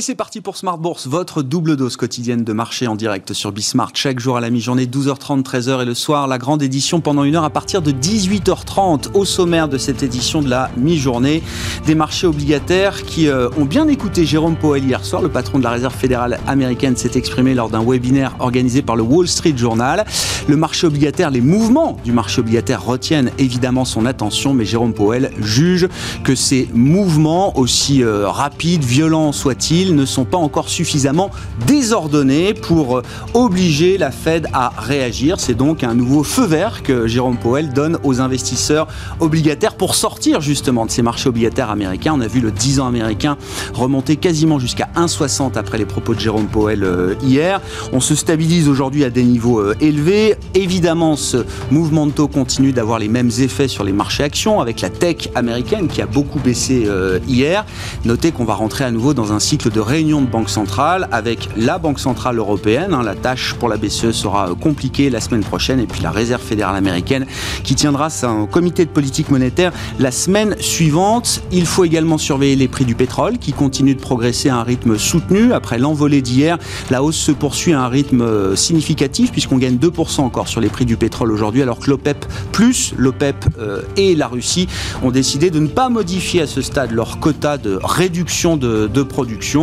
Et c'est parti pour Smart Bourse, votre double dose quotidienne de marché en direct sur Bismart. Chaque jour à la mi-journée, 12h30, 13h et le soir, la grande édition pendant une heure à partir de 18h30. Au sommaire de cette édition de la mi-journée, des marchés obligataires qui euh, ont bien écouté Jérôme Powell hier soir. Le patron de la Réserve fédérale américaine s'est exprimé lors d'un webinaire organisé par le Wall Street Journal. Le marché obligataire, les mouvements du marché obligataire retiennent évidemment son attention, mais Jérôme Powell juge que ces mouvements, aussi euh, rapides, violents soient-ils, ne sont pas encore suffisamment désordonnés pour euh, obliger la Fed à réagir. C'est donc un nouveau feu vert que Jérôme Powell donne aux investisseurs obligataires pour sortir justement de ces marchés obligataires américains. On a vu le 10 ans américain remonter quasiment jusqu'à 1,60 après les propos de Jérôme Powell euh, hier. On se stabilise aujourd'hui à des niveaux euh, élevés. Évidemment, ce mouvement de taux continue d'avoir les mêmes effets sur les marchés actions avec la tech américaine qui a beaucoup baissé hier. Notez qu'on va rentrer à nouveau dans un cycle de réunion de banque centrale avec la Banque centrale européenne. Hein. La tâche pour la BCE sera compliquée la semaine prochaine et puis la Réserve fédérale américaine qui tiendra son comité de politique monétaire la semaine suivante. Il faut également surveiller les prix du pétrole qui continuent de progresser à un rythme soutenu. Après l'envolée d'hier, la hausse se poursuit à un rythme euh, significatif puisqu'on gagne 2% encore sur les prix du pétrole aujourd'hui alors que l'OPEP plus l'OPEP euh, et la Russie ont décidé de ne pas modifier à ce stade leur quota de réduction de production.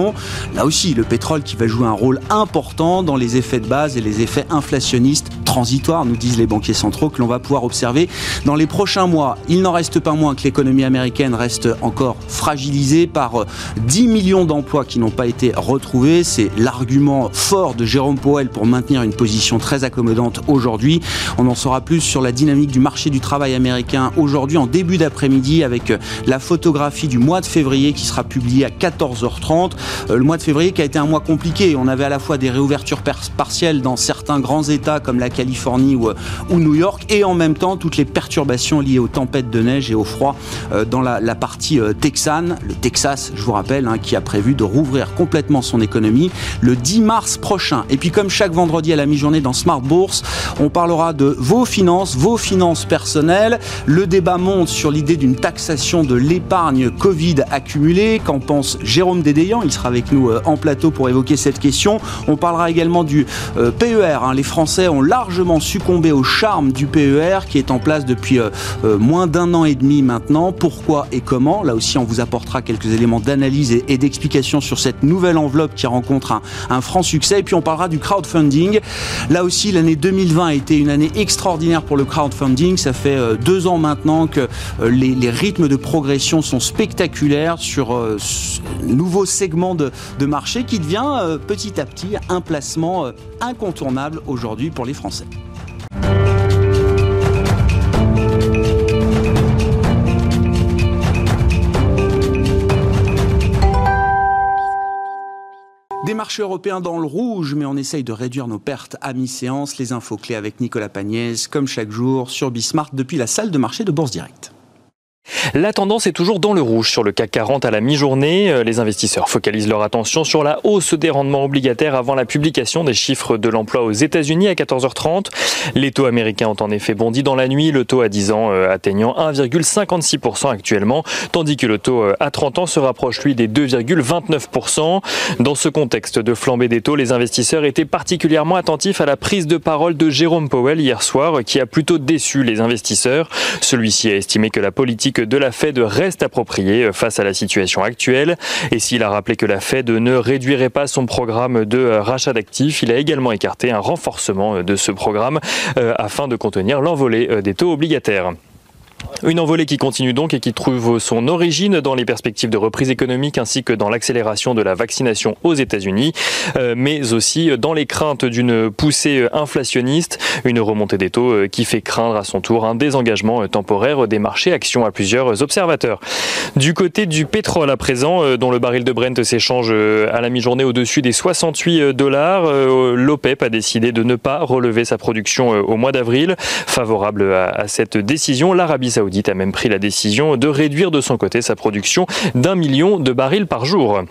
Là aussi, le pétrole qui va jouer un rôle important dans les effets de base et les effets inflationnistes transitoires, nous disent les banquiers centraux, que l'on va pouvoir observer dans les prochains mois. Il n'en reste pas moins que l'économie américaine reste encore fragilisée par 10 euh, millions d'emplois qui n'ont pas été retrouvés. C'est l'argument fort de Jérôme Powell pour maintenir une position très accommodante aujourd'hui. On en saura plus sur la dynamique du marché du travail américain aujourd'hui en début d'après-midi avec euh, la photographie du mois de février qui sera publiée à 14h30. Euh, le mois de février qui a été un mois compliqué. On avait à la fois des réouvertures partielles dans certains grands États comme la Californie ou, euh, ou, New York et en même temps toutes les perturbations liées aux tempêtes de neige et au froid euh, dans la, partie texane, le Texas, je vous rappelle, hein, qui a prévu de rouvrir complètement son économie le 10 mars prochain. Et puis comme chaque vendredi à la mi-journée dans Smart Bourse, on parlera de vos finances, vos finances personnelles. Le débat monte sur l'idée d'une taxation de l'épargne Covid accumulée. Qu'en pense Jérôme Dédéian? Il avec nous euh, en plateau pour évoquer cette question. On parlera également du euh, PER. Hein. Les Français ont largement succombé au charme du PER qui est en place depuis euh, moins d'un an et demi maintenant. Pourquoi et comment? Là aussi, on vous apportera quelques éléments d'analyse et, d'explication sur cette nouvelle enveloppe qui rencontre un, franc succès. Et puis on parlera du crowdfunding. Là aussi, l'année 2020 a été une année extraordinaire pour le crowdfunding. Ça fait deux ans maintenant que les, rythmes de progression sont spectaculaires sur nouveaux de, marché qui devient euh, petit à petit un placement euh, incontournable aujourd'hui pour les Français. Des marchés européens dans le rouge, mais on essaye de réduire nos pertes à mi-séance. Les infos clés avec Nicolas Pagnès, comme chaque jour, sur Bismart depuis la salle de marché de Bourse Directe. La tendance est toujours dans le rouge sur le CAC 40 à la mi-journée. Euh, les investisseurs focalisent leur attention sur la hausse des rendements obligataires avant la publication des chiffres de l'emploi aux États-Unis à 14h30. Les taux américains ont en effet bondi dans la nuit, le taux à 10 ans euh, atteignant 1,56% actuellement, tandis que le taux euh, à 30 ans se rapproche lui des 2,29%. Dans ce contexte de flambée des taux, les investisseurs étaient particulièrement attentifs à la prise de parole de Jérôme Powell hier soir, qui a plutôt déçu les investisseurs. Celui-ci a estimé que la politique de la Fed reste appropriée face à la situation actuelle. Et s'il a rappelé que la Fed ne réduirait pas son programme de rachat d'actifs, il a également écarté un renforcement de ce programme euh, afin de contenir l'envolée euh, des taux obligataires. Une envolée qui continue donc et qui trouve son origine dans les perspectives de reprise économique ainsi que dans l'accélération de la vaccination aux États-Unis, euh, mais aussi dans les craintes d'une poussée inflationniste, une remontée des taux euh, qui fait craindre à son tour un désengagement temporaire des marchés actions à plusieurs observateurs. Du côté du pétrole à présent, euh, dont le baril de Brent s'échange à la mi-journée au-dessus des 68 dollars, l'OPEP a décidé de ne pas relever sa production au mois d'avril. Favorable à cette décision, l'Arabie saoudite a même pris la décision de réduire de son côté sa production d'un million de barils par jour.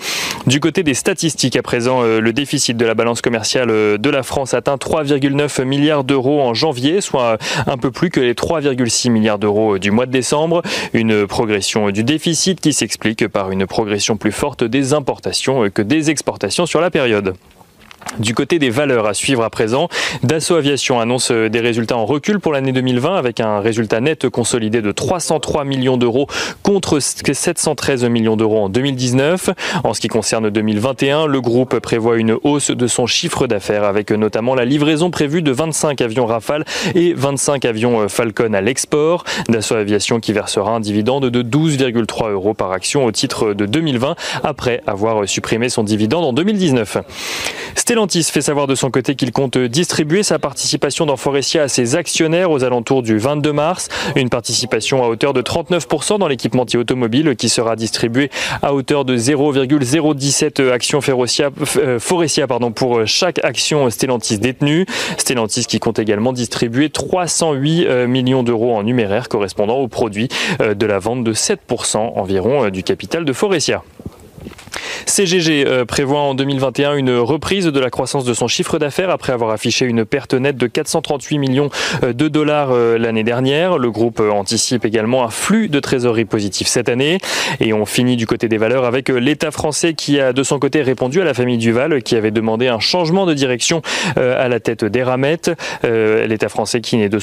Du côté des statistiques à présent, euh, le déficit de la balance commerciale euh, de la France atteint 3,9 milliards d'euros en janvier, soit un peu plus que les 3,6 milliards d'euros du mois de décembre. Une progression du déficit qui s'explique par une progression plus forte des importations que des exportations sur la période. Du côté des valeurs à suivre à présent, Dassault Aviation annonce euh, des résultats en recul pour l'année 2020 avec un résultat net consolidé de 303 millions d'euros contre 713 millions d'euros en 2019. En ce qui concerne 2021, le groupe prévoit une hausse de son chiffre d'affaires avec notamment la livraison prévue de 25 avions Rafale et 25 avions euh, Falcon à l'export. Dassault Aviation qui versera un dividende de 12,3 euros par action au titre de 2020 après avoir supprimé son dividende en 2019. Stellantis fait savoir de son côté qu'il compte distribuer sa participation dans Forestia à ses actionnaires aux alentours du 22 mars. Une participation à hauteur de 39% dans l'équipementier automobile qui sera distribuée à hauteur de 0,017 actions euh, Forestia pardon, pour chaque action Stellantis détenue. Stellantis qui compte également distribuer 308 euh, millions d'euros en numéraire correspondant au produit euh, de la vente de 7% environ du capital de Forestia. CGG euh, prévoit en 2021 une reprise de la croissance de son chiffre d'affaires après avoir affiché une perte nette de 438 millions euh, de dollars euh, l'année dernière. Le groupe anticipe également un flux de trésorerie positif cette année. Et on finit du côté des valeurs avec l'État français qui a de son côté répondu à la famille Duval qui avait demandé un changement de direction à la tête d'Eramet. L'État français qui n'est de,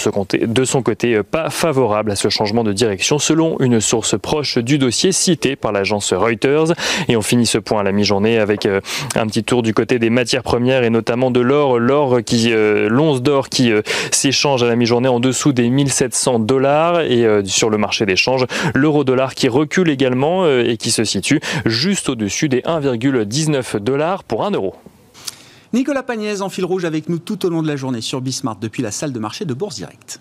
de son côté pas favorable à ce changement de direction selon une source proche du dossier cité par l'agence Reuters. Et on finit ce point à la mi-journée avec euh, un petit tour du côté des matières premières et notamment de l'or, l'or qui euh, l'once d'or qui euh, s'échange à la mi-journée en dessous des 1700 dollars et sur le marché d'échange, l'euro dollar qui recule également et qui se situe juste au-dessus des 1,19 dollars pour 1 euro. Nicolas Pagnès en fil rouge avec nous tout au long de la journée sur Bismart depuis la salle de marché de Bourse Direct.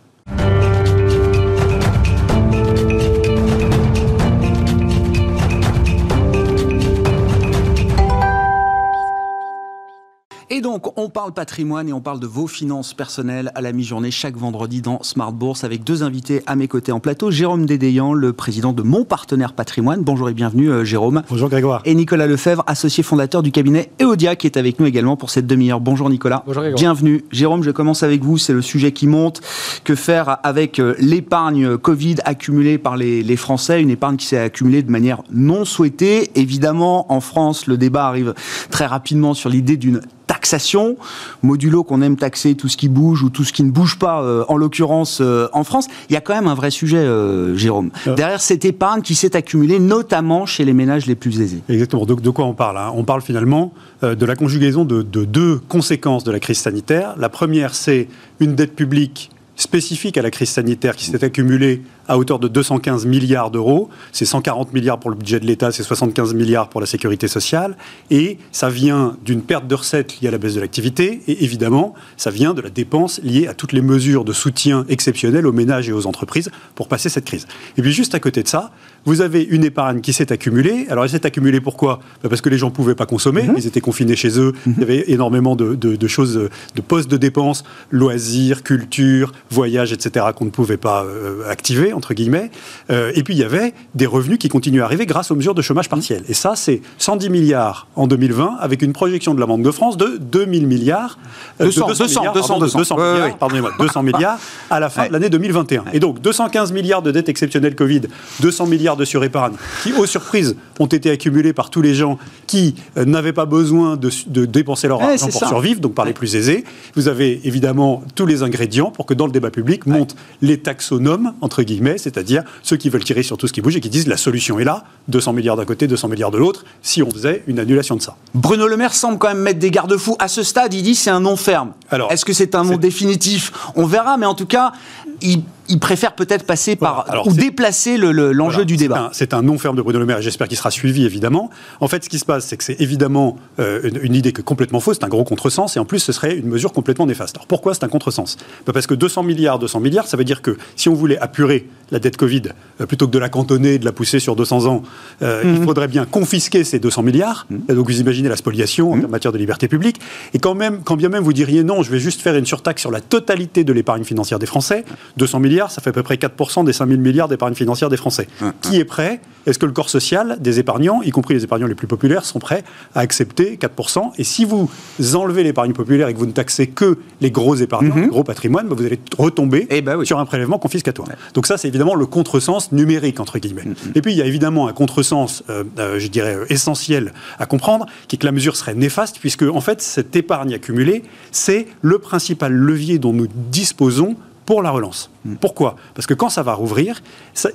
Donc, on parle patrimoine et on parle de vos finances personnelles à la mi-journée chaque vendredi dans Smart Bourse avec deux invités à mes côtés en plateau. Jérôme Dédéian, le président de Mon Partenaire Patrimoine. Bonjour et bienvenue, euh, Jérôme. Bonjour, Grégoire. Et Nicolas Lefebvre, associé fondateur du cabinet Eodia, qui est avec nous également pour cette demi-heure. Bonjour, Nicolas. Bonjour, Grégoire. Bienvenue. Jérôme, je commence avec vous. C'est le sujet qui monte. Que faire avec euh, l'épargne Covid accumulée par les, les Français? Une épargne qui s'est accumulée de manière non souhaitée. Évidemment, en France, le débat arrive très rapidement sur l'idée d'une taxation, modulo qu'on aime taxer tout ce qui bouge ou tout ce qui ne bouge pas, euh, en l'occurrence euh, en France, il y a quand même un vrai sujet, euh, Jérôme. Derrière cette épargne qui s'est accumulée, notamment chez les ménages les plus aisés. Exactement. De, de quoi on parle hein? On parle finalement de la conjugaison de, de deux conséquences de la crise sanitaire. La première, c'est une dette publique spécifique à la crise sanitaire qui s'est accumulée à hauteur de 215 milliards d'euros. C'est 140 milliards pour le budget de l'État, c'est 75 milliards pour la sécurité sociale. Et ça vient d'une perte de recettes liée à la baisse de l'activité. Et évidemment, ça vient de la dépense liée à toutes les mesures de soutien exceptionnelles aux ménages et aux entreprises pour passer cette crise. Et puis juste à côté de ça, vous avez une épargne qui s'est accumulée. Alors elle s'est accumulée pourquoi? Bah, Parce que les gens ne pouvaient pas consommer, mhm. ils étaient confinés chez eux, mhm. il y avait énormément de, de, choses, de postes de dépenses, loisirs, culture, voyages, etc., qu'on ne pouvait pas euh, activer entre guillemets. Euh, et puis il y avait des revenus qui continuent à arriver grâce aux mesures de chômage partiel. Et ça, c'est 110 milliards en 2020, avec une projection de la Banque de France de 2000 milliards. 200, 200, milliards, 200, 200, milliards, pardonnez-moi, 200 milliards à la fin de l'année 2021. Et donc 215 milliards de dettes exceptionnelles Covid, 200 milliards de surépargne, qui, aux surprises, ont été accumulés par tous les gens qui euh, n'avaient pas besoin de, dépenser leur argent pour survivre, donc par les plus aisés. Vous avez évidemment tous les ingrédients pour que dans le débat public montent les taxonomes, entre guillemets, c'est-à-dire ceux qui veulent tirer sur tout ce qui bouge et qui disent la solution est là, 200 milliards d'un côté, 200 milliards de l'autre, si on faisait une annulation de ça. Bruno Le Maire semble quand même mettre des garde-fous. À ce stade, il dit c'est un nom ferme. Est-ce que c'est un nom définitif? On verra, mais en tout cas, il il préfère peut-être passer par ou déplacer l'enjeu du débat. C'est un, non ferme de Bruno Le Maire et j'espère qu'il sera suivi évidemment. En fait, ce qui se passe, c'est que c'est évidemment euh, une, idée que complètement fausse, c'est un gros contresens et en plus, ce serait une mesure complètement néfaste. Alors pourquoi c'est un contresens? Bah, Parce que 200 milliards, 200 milliards, ça veut dire que si on voulait apurer la dette Covid euh, plutôt que de la cantonner, de la pousser sur 200 ans, euh, il mhm. faudrait bien confisquer ces 200 milliards. Mhm. donc vous imaginez la spoliation en mhm. matière de liberté publique. Et quand même, quand bien même vous diriez non, je vais juste faire une surtaxe sur la totalité de l'épargne financière des Français, 200 milliards milliards, ça fait à peu près 4% des 5 000 milliards d'épargne financière des Français. Qui est prêt? Est-ce que le corps social des épargnants, y compris les épargnants les plus populaires, sont prêts à accepter 4% Et si vous enlevez l'épargne populaire et que vous ne taxez que les gros épargnants, mhm. les gros patrimoines, bah, vous allez retomber eh ben sur un prélèvement confiscatoire. Donc ça, c'est évidemment le contresens numérique, entre guillemets. Mhm. Et puis, il y a évidemment un contresens, euh, euh, je dirais, euh, essentiel à comprendre, qui est que la mesure serait néfaste, puisque, en fait, cette épargne accumulée, c'est le principal levier dont nous disposons pour la relance. Hmm. Pourquoi? Parce que quand ça va rouvrir,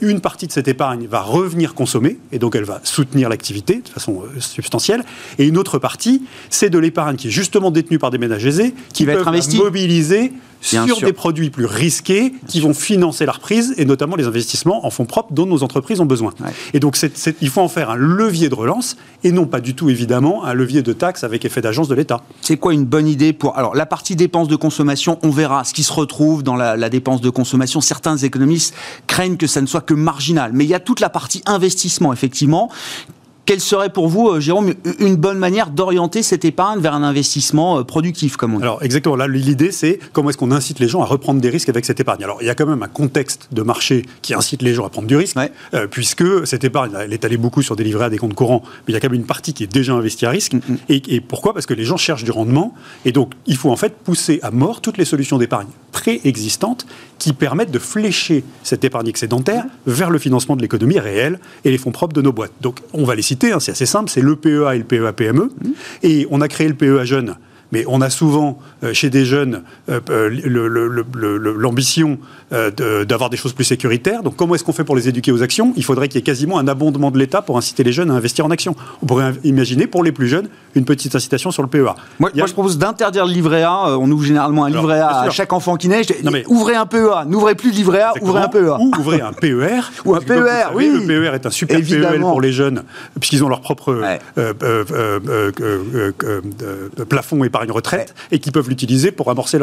une partie de cette épargne va revenir consommer, et donc elle va soutenir l'activité de façon euh, substantielle, et une autre partie, c'est de l'épargne qui est justement détenue par des ménages aisés, qui, va être mobiliser sur des produits plus risqués qui vont financer la reprise et notamment les investissements en fonds propres dont nos entreprises ont besoin. Et donc, il faut en faire un levier de relance et non pas du tout, évidemment, un levier de taxe avec effet d'agence de l'État. C'est quoi une bonne idée pour. Alors, la partie dépenses de consommation, on verra ce qui se retrouve dans la, la dépense de consommation. Certains économistes craignent que ça ne soit que marginal. Mais il y a toute la partie investissement, effectivement, quelle serait pour vous, euh, Jérôme, une bonne manière d'orienter cette épargne vers un investissement euh, productif, comme on dit? Alors, exactement. Là, l'idée, c'est comment est-ce qu'on incite les gens à reprendre des risques avec cette épargne. Alors, il y a quand même un contexte de marché qui incite les gens à prendre du risque, euh, puisque cette épargne, elle est allée beaucoup sur des livrets à des comptes courants, mais il y a quand même une partie qui est déjà investie à risque. Et, et, pourquoi? Parce que les gens cherchent du rendement, et donc il faut en fait pousser à mort toutes les solutions d'épargne préexistantes qui permettent de flécher cette épargne excédentaire vers le financement de l'économie réelle et les fonds propres de nos boîtes. Donc on va les citer, hein, c'est assez simple, c'est le PEA et le PEA-PME. Mmh. Et on a créé le PEA jeune mais on a souvent euh, chez des jeunes euh, euh, l'ambition d'avoir des choses plus sécuritaires. Donc comment est-ce qu'on fait pour les éduquer aux actions? Il faudrait qu'il y ait quasiment un abondement de l'État pour inciter les jeunes à investir en actions. On pourrait imaginer pour les plus jeunes une petite incitation sur le PEA. Moi, je propose d'interdire le livret A. On ouvre généralement un livret A à chaque enfant qui naît. Ouvrez un PEA, n'ouvrez plus de livret A, ouvrez un PEA. Ou ouvrez un PER. Ou un PER, oui. Le PER est un super PEL pour les jeunes, puisqu'ils ont leur propre plafond épargne retraite et qui peuvent l'utiliser pour amorcer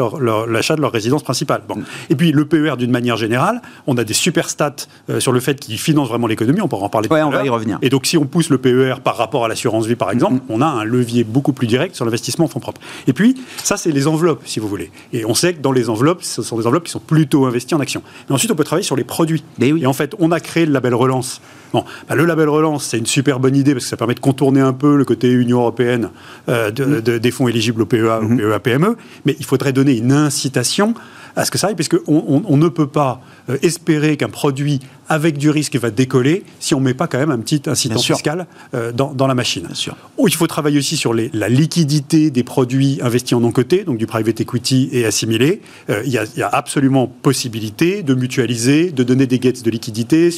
l'achat de leur résidence principale. Bon. Mm. Et puis le PER d'une manière générale, on a des super stats euh, sur le fait qu'il finance vraiment l'économie, on pourra en parler ouais, on va y revenir. Et donc si on pousse le PER par rapport à l'assurance vie par exemple, mm, mm. on a un levier beaucoup plus direct sur l'investissement en fonds propres. Et puis ça c'est les enveloppes si vous voulez. Et on sait que dans les enveloppes, ce sont des enveloppes qui sont plutôt investies en actions. Mais ensuite on peut travailler sur les produits. Et en fait on a créé le label relance. Bon, bah, le label relance c'est une super bonne idée parce que ça permet de contourner un peu le côté Union européenne euh, des fonds éligibles au PEA Mhm. PEA, PME, mais il faudrait donner une incitation à ce que ça aille, puisqu'on on, ne peut pas euh, espérer qu'un produit avec du risque va décoller si on ne met pas quand même un petit incitant fiscal euh, dans, la machine. Bien sûr. il faut travailler aussi sur la liquidité des produits investis en non-cotés, donc du private equity et assimilé. Euh, il, y a, absolument possibilité de mutualiser, de donner des gates de liquidité,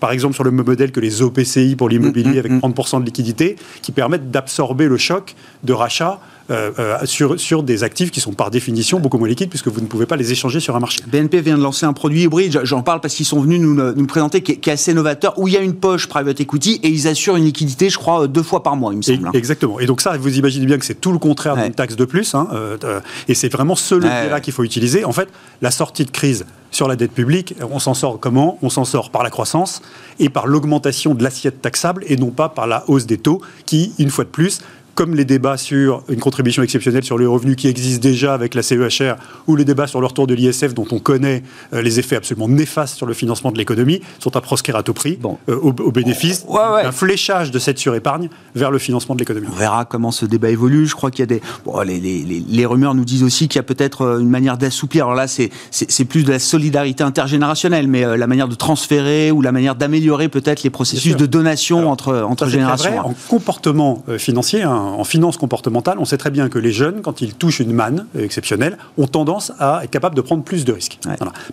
par exemple sur le modèle que les OPCI pour l'immobilier mm, mm, avec 30% mm. de liquidité, qui permettent d'absorber le choc de rachat euh, euh, sur, sur des actifs qui sont par définition beaucoup moins liquides puisque vous ne pouvez pas les échanger sur un marché. BNP vient de lancer un produit hybride, j'en parle parce qu'ils sont venus nous, nous le présenter, qui est, assez novateur, où il y a une poche private equity et ils assurent une liquidité, je crois, deux fois par mois, il me semble. Hein. exactement. Et donc ça, vous imaginez bien que c'est tout le contraire d'une taxe de plus. Hein, euh, et c'est vraiment ce levier-là qu'il faut utiliser. En fait, la sortie de crise sur la dette publique, on s'en sort comment? On s'en sort par la croissance et par l'augmentation de l'assiette taxable et non pas par la hausse des taux qui, une fois de plus, comme les débats sur une contribution exceptionnelle sur les revenus qui existent déjà avec la CEHR, ou les débats sur le retour de l'ISF dont on connaît euh, les effets absolument néfastes sur le financement de l'économie, sont à proscrire à tout prix, euh, au, bénéfice d'un fléchage de cette surépargne vers le financement de l'économie. On verra comment ce débat évolue. Je crois qu'il y a des... Bon, les, les, les, rumeurs nous disent aussi qu'il y a peut-être euh, une manière d'assouplir. Alors là, c'est plus de la solidarité intergénérationnelle, mais la manière de transférer ou la manière d'améliorer peut-être les processus de donation entre, entre générations. en comportement financier, hein, en finance comportementale, on sait très bien que les jeunes, quand ils touchent une manne exceptionnelle, ont tendance à être capables de prendre plus de risques.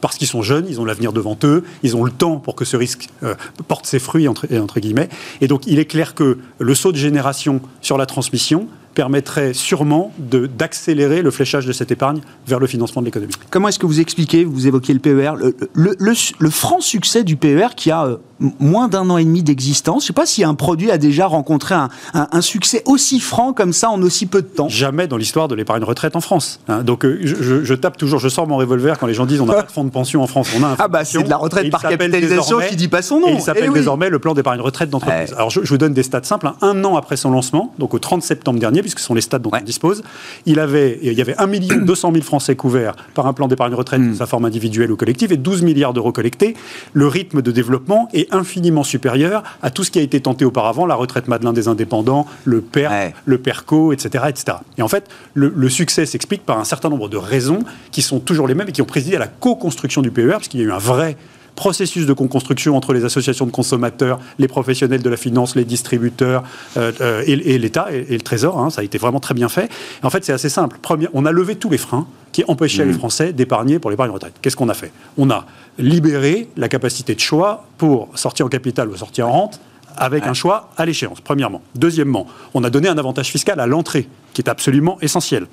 Parce qu'ils sont jeunes, ils ont l'avenir devant eux, ils ont le temps pour que ce risque euh, porte ses fruits, entre, entre guillemets. Et donc, il est clair que le saut de génération sur la transmission, permettrait sûrement d'accélérer le fléchage de cette épargne vers le financement de l'économie. Comment est-ce que vous expliquez, vous évoquez le PER, le, le, franc succès du PER qui a euh, moins d'un an et demi d'existence? Je ne sais pas si un produit a déjà rencontré un, un, succès aussi franc comme ça en aussi peu de temps. Jamais dans l'histoire de l'épargne retraite en France. Hein. donc euh, je, je, tape toujours, je sors mon revolver quand les gens disent on n'a pas de fonds de pension en France. On a un ah bah c'est de la retraite par capitalisation qui dit pas son nom. Et il s'appelle eh désormais le plan d'épargne retraite d'entreprise. Alors je, vous donne des stats simples. Hein. Un an après son lancement, donc au 30 septembre dernier, puisque ce sont les stats dont on dispose. Il, avait, il y avait 1 200 000 Français couverts par un plan d'épargne retraite de sa forme individuelle ou collective et 12 milliards d'euros collectés. Le rythme de développement est infiniment supérieur à tout ce qui a été tenté auparavant, la retraite Madelin des indépendants, le PER, le PERCO, etc., etc. Et en fait, le, le succès s'explique par un certain nombre de raisons qui sont toujours les mêmes et qui ont présidé à la co-construction du PER, parce qu'il y a eu un vrai processus de co-construction entre les associations de consommateurs, les professionnels de la finance, les distributeurs euh, euh, et, l'État et, le Trésor. Hein, ça a été vraiment très bien fait. en fait, c'est assez simple. Premier, on a levé tous les freins qui empêchaient les mmh. Français d'épargner pour l'épargne retraite. Qu'est-ce qu'on a fait? On a libéré la capacité de choix pour sortir en capital ou sortir en rente avec un choix à l'échéance, premièrement. Deuxièmement, on a donné un avantage fiscal à l'entrée, qui est absolument essentiel.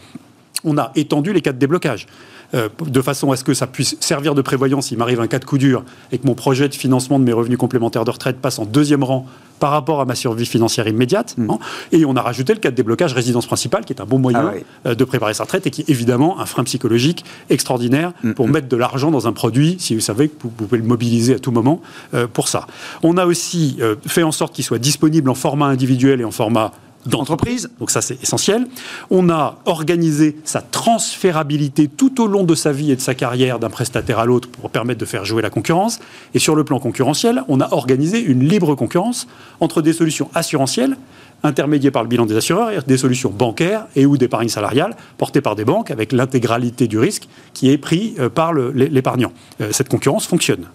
On a étendu les cas de déblocage. Euh, de façon à ce que ça puisse servir de prévoyance s'il m'arrive un cas de coup dur et que mon projet de financement de mes revenus complémentaires de retraite passe en deuxième rang par rapport à ma survie financière immédiate. Mm. Hein. Et on a rajouté le cas de déblocage résidence principale, qui est un bon moyen ah euh, de préparer sa retraite et qui est évidemment un frein psychologique extraordinaire mm, pour mm. mettre de l'argent dans un produit, si vous savez que vous pouvez le mobiliser à tout moment euh, pour ça. On a aussi fait en sorte qu'il soit disponible en format individuel et en format d'entreprise, donc ça c'est essentiel. On a organisé sa transférabilité tout au long de sa vie et de sa carrière d'un prestataire à l'autre pour permettre de faire jouer la concurrence. Et sur le plan concurrentiel, on a organisé une libre concurrence entre des solutions assurantielles intermédiés par le bilan des assureurs, et des solutions bancaires et ou d'épargne salariale portées par des banques avec l'intégralité du risque qui est pris euh, par l'épargnant. Euh, cette concurrence fonctionne.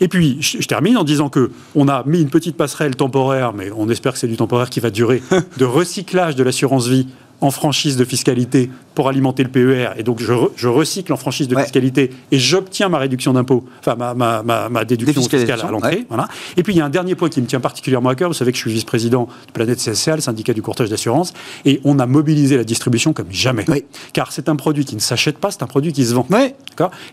Et puis, je, termine en disant que on a mis une petite passerelle temporaire, mais on espère que c'est du temporaire qui va durer, de recyclage de l'assurance vie en franchise de fiscalité pour alimenter le PER, et donc je, recycle en franchise de fiscalité et j'obtiens ma réduction d'impôt, enfin ma, ma, déduction fiscale à l'entrée. Voilà. Et puis il y a un dernier point qui me tient particulièrement à cœur. Vous savez que je suis vice-président de Planète CSCA, le syndicat du courtage d'assurance, et on a mobilisé la distribution comme jamais. Car c'est un produit qui ne s'achète pas, c'est un produit qui se vend.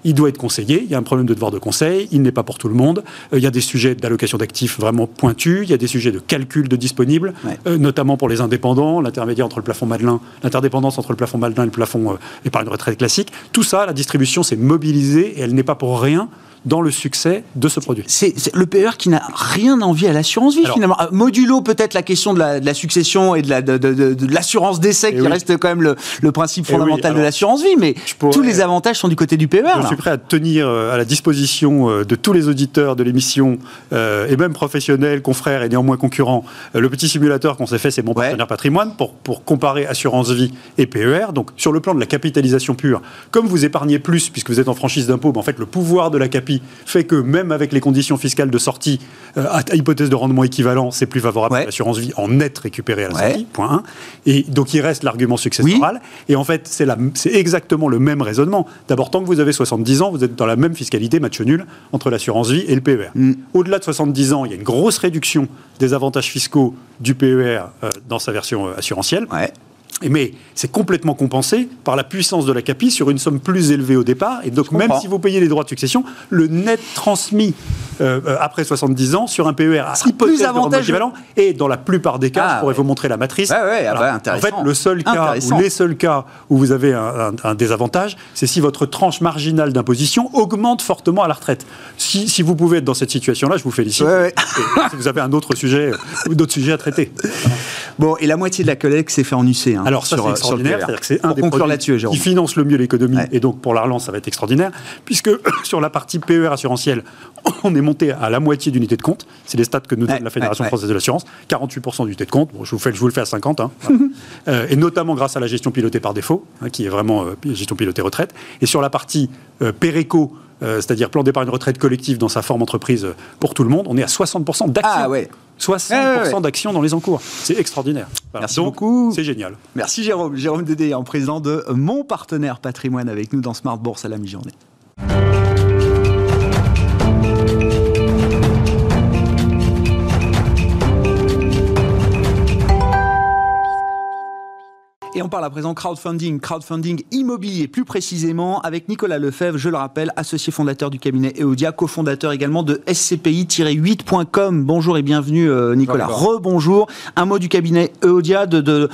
Il doit être conseillé, il y a un problème de devoir de conseil, il n'est pas pour tout le monde. Euh, il y a des sujets d'allocation d'actifs vraiment pointus, il y a des sujets de calcul de disponibles, euh, notamment pour les indépendants, l'intermédiaire entre le plafond Madelin, l'interdépendance entre le plafond Madelin et le plafond euh, épargne retraite classique. Tout ça, la distribution s'est mobilisée et elle n'est pas pour rien dans le succès de ce produit. C'est le PER qui n'a rien envie à l'assurance vie finalement. Euh, modulo peut-être la question de la, succession et de l'assurance d'essai eh qui reste quand même le, principe eh fondamental de l'assurance vie, mais tous les avantages sont du côté du PER. Je suis prêt à tenir euh, à la disposition euh, de tous les auditeurs de l'émission et même professionnels, confrères et néanmoins concurrents. le petit simulateur qu'on s'est fait, c'est mon partenaire patrimoine pour, pour comparer assurance vie et PER. Donc sur le plan de la capitalisation pure, comme vous épargnez plus puisque vous êtes en franchise d'impôt, ben, en fait le pouvoir de la capitalisation fait que même avec les conditions fiscales de sortie, euh, à, hypothèse de rendement équivalent, c'est plus favorable à l'assurance vie en net récupéré à la sortie, point 1. Et donc il reste l'argument successoral. Et en fait, c'est exactement le même raisonnement. D'abord, tant que vous avez 70 ans, vous êtes dans la même fiscalité, match nul, entre l'assurance vie et le PER. Mm. Au-delà de 70 ans, il y a une grosse réduction des avantages fiscaux du PER euh, dans sa version euh, assurantielle. Mais c'est complètement compensé par la puissance de la CAPI sur une somme plus élevée au départ. Et donc, même si vous payez les droits de succession, le net transmis euh, euh, après 70 ans sur un PER à plus avantageux. Et dans la plupart des cas, ah, je pourrais vous montrer la matrice. Ah bah, en fait, le seul cas, ou les seuls cas où vous avez un, désavantage, c'est si votre tranche marginale d'imposition augmente fortement à la retraite. Si, si, vous pouvez être dans cette situation-là, je vous félicite. si vous avez un autre sujet ou d'autres sujets à traiter. Bon, et la moitié de la collecte s'est fait en UC. Hein. Alors ça, c'est extraordinaire. C'est-à-dire que c'est un des produits qui finance le mieux l'économie. Et donc, pour la relance, ça va être extraordinaire. Puisque sur la partie PER assurantielle, on est monté à la moitié d'unités de compte. C'est les stats que nous donne la Fédération française de l'assurance. 48% d'unités de compte. Bon, je, vous fais, je vous le fais à 50. Hein. Euh, et notamment grâce à la gestion pilotée par défaut, hein, qui est vraiment euh, gestion pilotée retraite. Et sur la partie euh, Péréco, c'est-à-dire plan d'épargne retraite collective dans sa forme entreprise pour tout le monde, on est à 60% d'actions. Ah ouais. 60% d'actions dans les encours. C'est extraordinaire. Merci beaucoup. C'est génial. Merci Jérôme. Jérôme Dédé, en président de Mon Partenaire Patrimoine avec nous dans Smart Bourse à la mi-journée. Et on parle à présent crowdfunding, crowdfunding immobilier plus précisément avec Nicolas Lefebvre, je le rappelle, associé fondateur du cabinet Eodia, cofondateur également de scpi-8.com. Bonjour et bienvenue euh, Nicolas. Rebonjour. Un mot du cabinet Eodia de,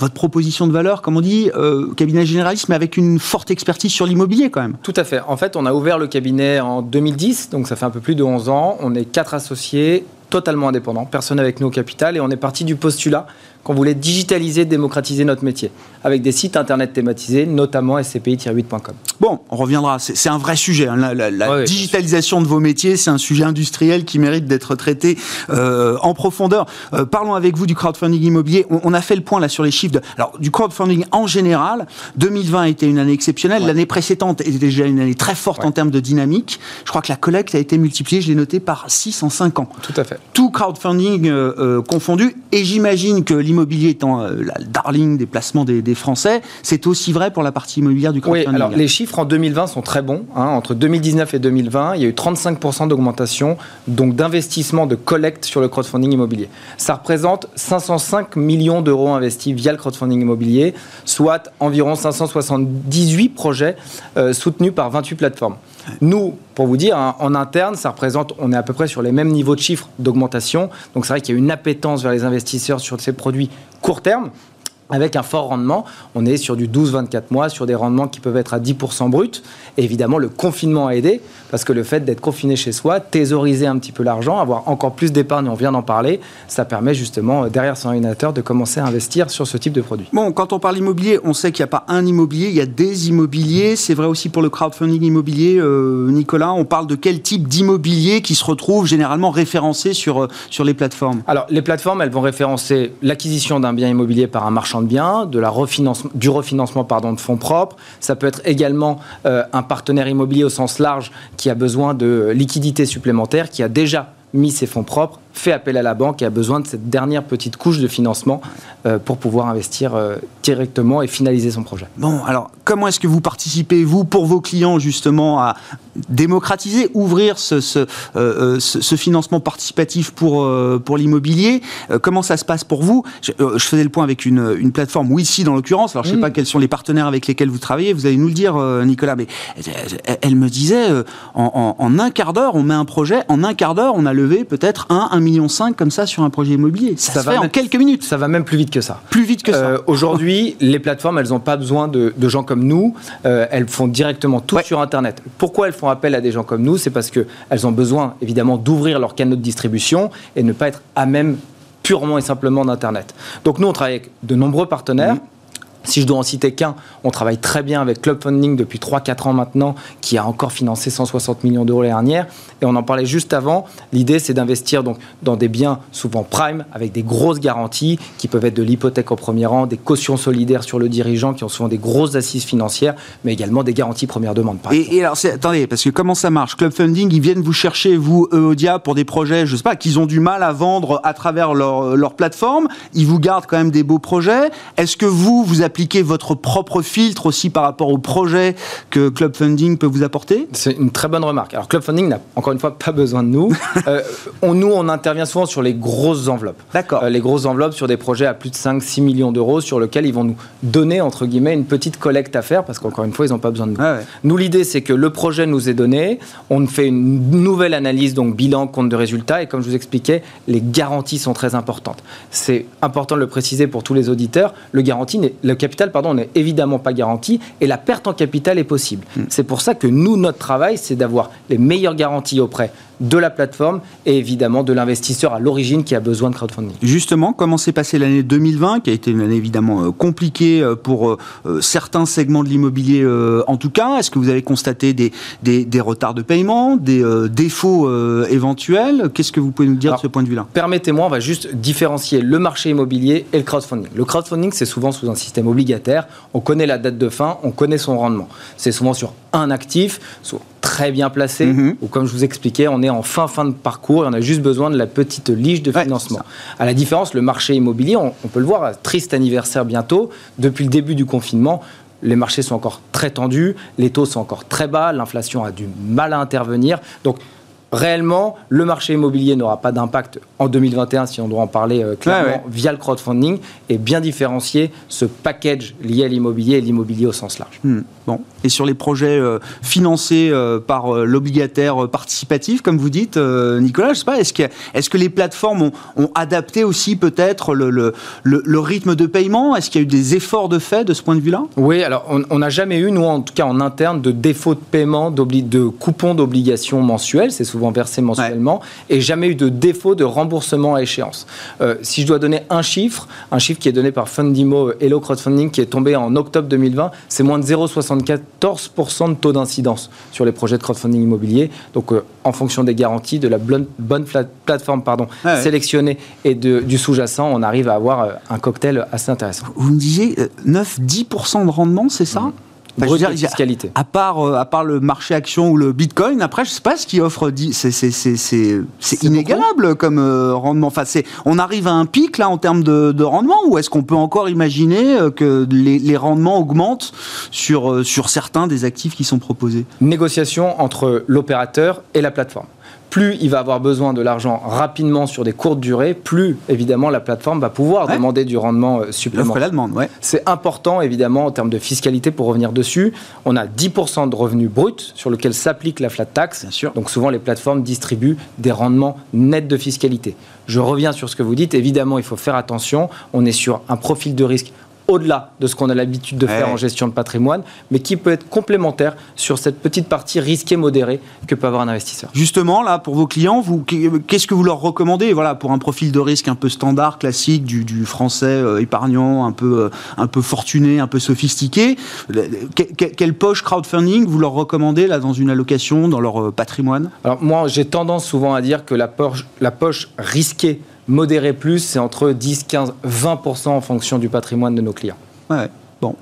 votre proposition de valeur, comme on dit, euh, cabinet généraliste, mais avec une forte expertise sur l'immobilier quand même. Tout à fait. En fait, on a ouvert le cabinet en 2010, donc ça fait un peu plus de 11 ans. On est quatre associés, totalement indépendants, personne avec nous au capital, et on est parti du postulat qu'on voulait digitaliser, démocratiser notre métier, avec des sites internet thématisés, notamment scpi-8.com. Bon, on reviendra, c'est un vrai sujet. Hein. La, digitalisation de vos métiers, c'est un sujet industriel qui mérite d'être traité euh, en profondeur. Euh, parlons avec vous du crowdfunding immobilier. On, a fait le point là sur les chiffres. De, alors, du crowdfunding en général, 2020 a été une année exceptionnelle. L'année précédente était déjà une année très forte en termes de dynamique. Je crois que la collecte a été multipliée, je l'ai noté, par 6 en 5 ans. Tout à fait. Tout crowdfunding euh, confondu. Et j'imagine que l'immobilier étant le darling des placements des, Français, c'est aussi vrai pour la partie immobilière du crowdfunding. Oui, alors les chiffres en 2020 sont très bons. Hein. Entre 2019 et 2020, il y a eu 35% d'augmentation donc d'investissement de collecte sur le crowdfunding immobilier. Ça représente 505 millions d'euros investis via le crowdfunding immobilier, soit environ 578 projets euh, soutenus par 28 plateformes. Nous, pour vous dire, hein, en interne, ça représente, on est à peu près sur les mêmes niveaux de chiffres d'augmentation. Donc c'est vrai qu'il y a une appétence vers les investisseurs sur ces produits court terme avec un fort rendement. On est sur du 12-24 mois, sur des rendements qui peuvent être à 10% brut. Et évidemment, le confinement a aidé, parce que le fait d'être confiné chez soi, thésauriser un petit peu l'argent, avoir encore plus d'épargne, on vient d'en parler, ça permet justement, euh, derrière son ordinateur, de commencer à investir sur ce type de produit. Bon, quand on parle immobilier, on sait qu'il n'y a pas un immobilier, il y a des immobiliers. C'est vrai aussi pour le crowdfunding immobilier, euh, Nicolas. On parle de quel type d'immobilier qui se retrouve généralement référencé sur, euh, sur les plateformes? Alors, les plateformes, elles vont référencer l'acquisition d'un bien immobilier par un marchand de biens, de la du refinancement pardon, de fonds propres. Ça peut être également euh, un partenaire immobilier au sens large qui a besoin de liquidités supplémentaires, qui a déjà mis ses fonds propres fait appel à la banque et a besoin de cette dernière petite couche de financement euh, pour pouvoir investir euh, directement et finaliser son projet. Bon, alors comment est-ce que vous participez, vous, pour vos clients, justement, à démocratiser, ouvrir ce, ce, euh, financement participatif pour, pour l'immobilier Comment ça se passe pour vous? Je, faisais le point avec une, une plateforme, ici, dans l'occurrence. Alors, je ne sais mm. pas quels sont les partennaires avec lesquels vous travaillez, vous allez nous le dire, Nicolas, mais elle, me disait, en, en, un quart d'heure, on met un projet, en un quart d'heure, on a levé peut-être un, un million comme ça sur un projet immobilier. Ça, se va fait en quelques minutes. Ça va même plus vite que ça. Plus vite que ça. Euh, aujourd'hui, les plateformes, elles n'ont pas besoin de, gens comme nous. Euh, elles font directement tout sur Internet. Pourquoi elles font appel à des gens comme nous C'est parce qu'elles ont besoin, évidemment, d'ouvrir leurs canaux de distribution et ne pas être à même purement et simplement d'Internet. Donc nous, on travaille avec de nombreux partenaires. Mmh. Si je dois en citer qu'un, on travaille très bien avec Club Funding depuis 3-4 ans maintenant, qui a encore financé 160 millions d'euros l'année dernière. Et on en parlait juste avant. L'idée, c'est d'investir donc dans des biens souvent prime, avec des grosses garanties, qui peuvent être de l'hypothèque au premier rang, des cautions solidaires sur le dirigeant, qui ont souvent des grosses assises financières, mais également des garanties première demande. et, et, alors, attendez, parce que comment ça marche? Club Funding, ils viennent vous chercher, vous, Euodia, pour des projets, je sais pas, qu'ils ont du mal à vendre à travers leur, leur plateforme. Ils vous gardent quand même des beaux projets. Est-ce que vous, vous appliquer votre propre filtre aussi par rapport au projet que Club Funding peut vous apporter C'est une très bonne remarque. Alors Club Funding n'a encore une fois pas besoin de nous. euh, on, nous, on intervient souvent sur les grosses enveloppes. D'accord. Euh, les grosses enveloppes sur des projets à plus de 5-6 millions d'euros sur lesquels ils vont nous donner, entre guillemets, une petite collecte à faire parce qu'encore une fois, ils n'ont pas besoin de nous. Ah nous, l'idée, c'est que le projet nous est donné, on fait une nouvelle analyse, donc bilan, compte de résultats, et comme je vous expliquais, les garanties sont très importantes. C'est important de le préciser pour tous les auditeurs, le, garantie, le capital pardon, n'est évidemment pas garanti et la perte en capital est possible. Hmm. C'est pour ça que nous, notre travail, c'est d'avoir les meilleures garanties auprès de la plateforme et évidemment de l'investisseur à l'origine qui a besoin de crowdfunding. Justement, comment s'est passée l'année 2020, qui a été une année évidemment euh, compliquée euh, pour euh, certains segments de l'immobilier en tout cas? Est-ce que vous avez constaté des, des, retards de paiement, des défauts éventuels? Qu'est-ce que vous pouvez nous dire de ce point de vue-là? Permettez-moi, on va juste différencier le marché immobilier et le crowdfunding. Le crowdfunding, c'est souvent sous un système obligataire. On connaît la date de fin, on connaît son rendement. C'est souvent sur un actif, soit très bien placé, mhm. ou comme je vous expliquais, on est en fin fin de parcours et on a juste besoin de la petite lige de financement. à la différence, le marché immobilier, on, peut le voir, triste anniversaire bientôt, depuis le début du confinement, les marchés sont encore très tendus, les taux sont encore très bas, l'inflation a du mal à intervenir. Donc réellement, le marché immobilier n'aura pas d'impact en 2021, si on doit en parler euh, clairement, via le crowdfunding, et bien différencier ce package lié à l'immobilier et l'immobilier au sens large. Hmm. Bon. Et sur les projets euh, financés euh, par l'obligataire participatif, comme vous dites, Nicolas, je sais pas, est-ce que, est que les plateformes ont, adapté aussi peut-être le, le, le, rythme de paiement? Est-ce qu'il y a eu des efforts de fait de ce point de vue-là? Oui, alors on n'a jamais eu, nous en tout cas en interne, de défaut de paiement, de coupons d'obligations mensuelles. C'est souvent souvent versés mensuellement, et jamais eu de défaut de remboursement à échéance. Euh, si je dois donner un chiffre, un chiffre qui est donné par Fundimo Hello Crowdfunding, qui est tombé en octobre 2020, c'est moins de 0,74% de taux d'incidence sur les projets de crowdfunding immobilier. Donc, euh, en fonction des garanties, de la bonne, plateforme pardon, sélectionnée et du sous-jacent, on arrive à avoir euh, un cocktail assez intéressant. Vous me disiez 9-10% de rendement, c'est ça? Mmh fiscalité. À part, euh, à part le marché action ou le bitcoin, après, je sais pas ce qui offre. C'est inégalable comme euh, rendement. Enfin, on arrive à un pic là en termes de, rendement ou est-ce qu'on peut encore imaginer euh, que les, les, rendements augmentent sur, sur certains des actifs qui sont proposés? Négociation entre l'opérateur et la plateforme plus il va avoir besoin de l'argent rapidement sur des courtes durées, plus évidemment la plateforme va pouvoir demander du rendement euh, supplémentaire. la demande, ouais. C'est important évidemment en termes de fiscalité pour revenir dessus. On a 10% de revenus bruts sur lequel s'applique la flat tax. Bien sûr. Donc souvent les plateformes distribuent des rendements nets de fiscalité. Je reviens sur ce que vous dites. Évidemment, il faut faire attention. On est sur un profil de risque au-delà de ce qu'on a l'habitude de faire en gestion de patrimoine, mais qui peut être complémentaire sur cette petite partie risquée modérée que peut avoir un investisseur. Justement, là, pour vos clients, vous, qu'est-ce que vous leur recommandez? Voilà, pour un profil de risque un peu standard, classique, du, français euh, épargnant, un peu, euh, un peu fortuné, un peu sophistiqué Quelle poche crowdfunding vous leur recommandez là, dans une allocation, dans leur euh, patrimoine? Alors moi, j'ai tendance souvent à dire que la poche, la poche risquée Modéré plus, c'est entre 10, 15, 20% en fonction du patrimoine de nos clients. Ouais, bon.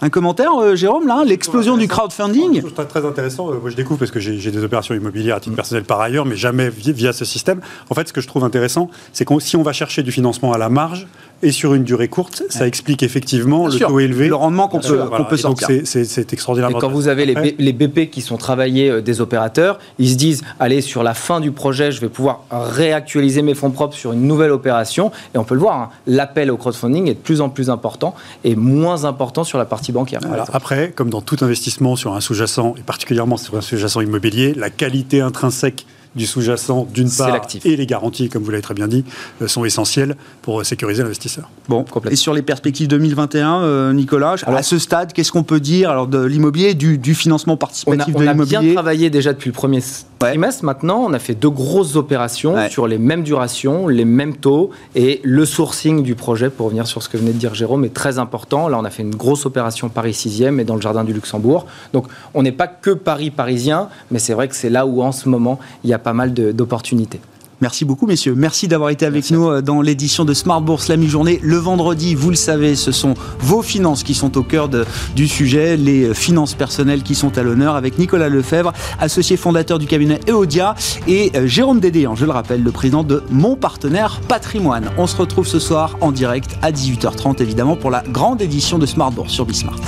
Un commentaire, euh, Jérôme, là L'explosion du crowdfunding Je trouve très intéressant. Euh, moi, je découvre parce que j'ai des opérations immobilières à titre mm. personnel par ailleurs, mais jamais via ce système. En fait, ce que je trouve intéressant, c'est que si on va chercher du financement à la marge, et sur une durée courte, ça explique effectivement le taux élevé. Le rendement qu'on peut, peut sortir. C'est extraordinaire. Et quand vous avez les, les, BP qui sont travaillés euh, des opérateurs, ils se disent allez, sur la fin du projet, je vais pouvoir réactualiser mes fonds propres sur une nouvelle opération. Et on peut le voir, hein, l'appel au crowdfunding est de plus en plus important et moins important sur la partie bancaire. après, comme dans tout investissement sur un sous-jacent, et particulièrement sur un sous-jacent immobilier, la qualité intrinsèque du sous-jacent d'une part et les garanties, comme vous l'avez très bien dit, euh, sont essentielles pour euh, sécuriser l'investisseur. Bon, et sur les perspectives 2021, euh, Nicolas, à ce stade, qu'est-ce qu'on peut dire alors de l'immobilier, du, du, financement participatif de l'immobilier On a bien travaillé déjà depuis le premier trimestre. Maintenant, on a fait deux grosses opérations sur les mêmes durations, les mêmes taux et le sourcing du projet, pour revenir sur ce que venait de dire Jérôme, est très important. Là, on a fait une grosse opération Paris 6e et dans le jardin du Luxembourg. Donc, on n'est pas que Paris parisien, mais c'est vrai que c'est là où en ce moment, il y a pas mal d'opportunités. Merci beaucoup, messieurs. Merci d'avoir été avec nous euh, dans l'édition de Smart Bourse la mi-journée. Le vendredi, vous le savez, ce sont vos finances qui sont au cœur du sujet, les euh, finances personnelles qui sont à l'honneur avec Nicolas Lefebvre, associé fondateur du cabinet Eodia, et euh, Jérôme Dédéan, je le rappelle, le président de Mon Partenaire Patrimoine. On se retrouve ce soir en direct à 18h30, évidemment, pour la grande édition de Smart Bourse sur Bismart.